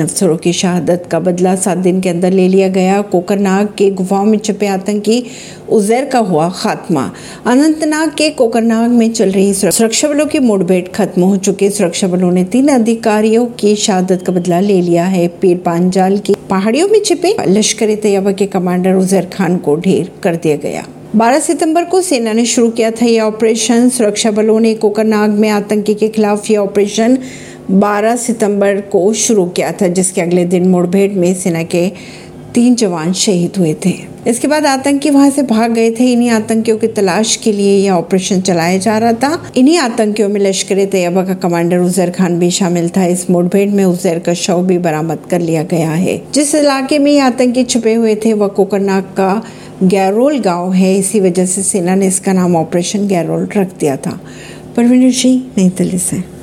अफसरों की शहादत का बदला सात दिन के अंदर ले लिया गया। कोकरनाग के गुफाओं में छिपे आतंकी उजैर का हुआ खात्मा। अनंतनाग के कोकरनाग में चल रही सुरक्षा बलों की मुठभेड़ खत्म हो चुकी। सुरक्षा बलों ने तीन अधिकारियों की शहादत का बदला ले लिया है। पीर पांजाल की पहाड़ियों में छिपे लश्कर तैयबा के कमांडर उजैर खान को ढेर कर दिया गया। 12 सितंबर को सेना ने शुरू किया था यह ऑपरेशन। सुरक्षा बलों ने कोकरनाग में आतंकी के खिलाफ यह ऑपरेशन 12 सितंबर को शुरू किया था, जिसके अगले दिन मुठभेड़ में सेना के तीन जवान शहीद हुए थे। इसके बाद आतंकी वहाँ से भाग गए थे। इन्हीं आतंकियों की तलाश के लिए यह ऑपरेशन चलाया जा रहा था। इन्हीं आतंकियों में लश्कर तैयबा का कमांडर उजैर खान भी शामिल था। इस मुठभेड़ में उजैर का शव भी बरामद कर लिया गया है। जिस इलाके में ये आतंकी छुपे हुए थे, वह कोकरनाग का गैरोल गाँव है। इसी वजह से सेना ने इसका नाम ऑपरेशन गैरोल रख दिया था। परवीन सिंह, नई दिल्ली से।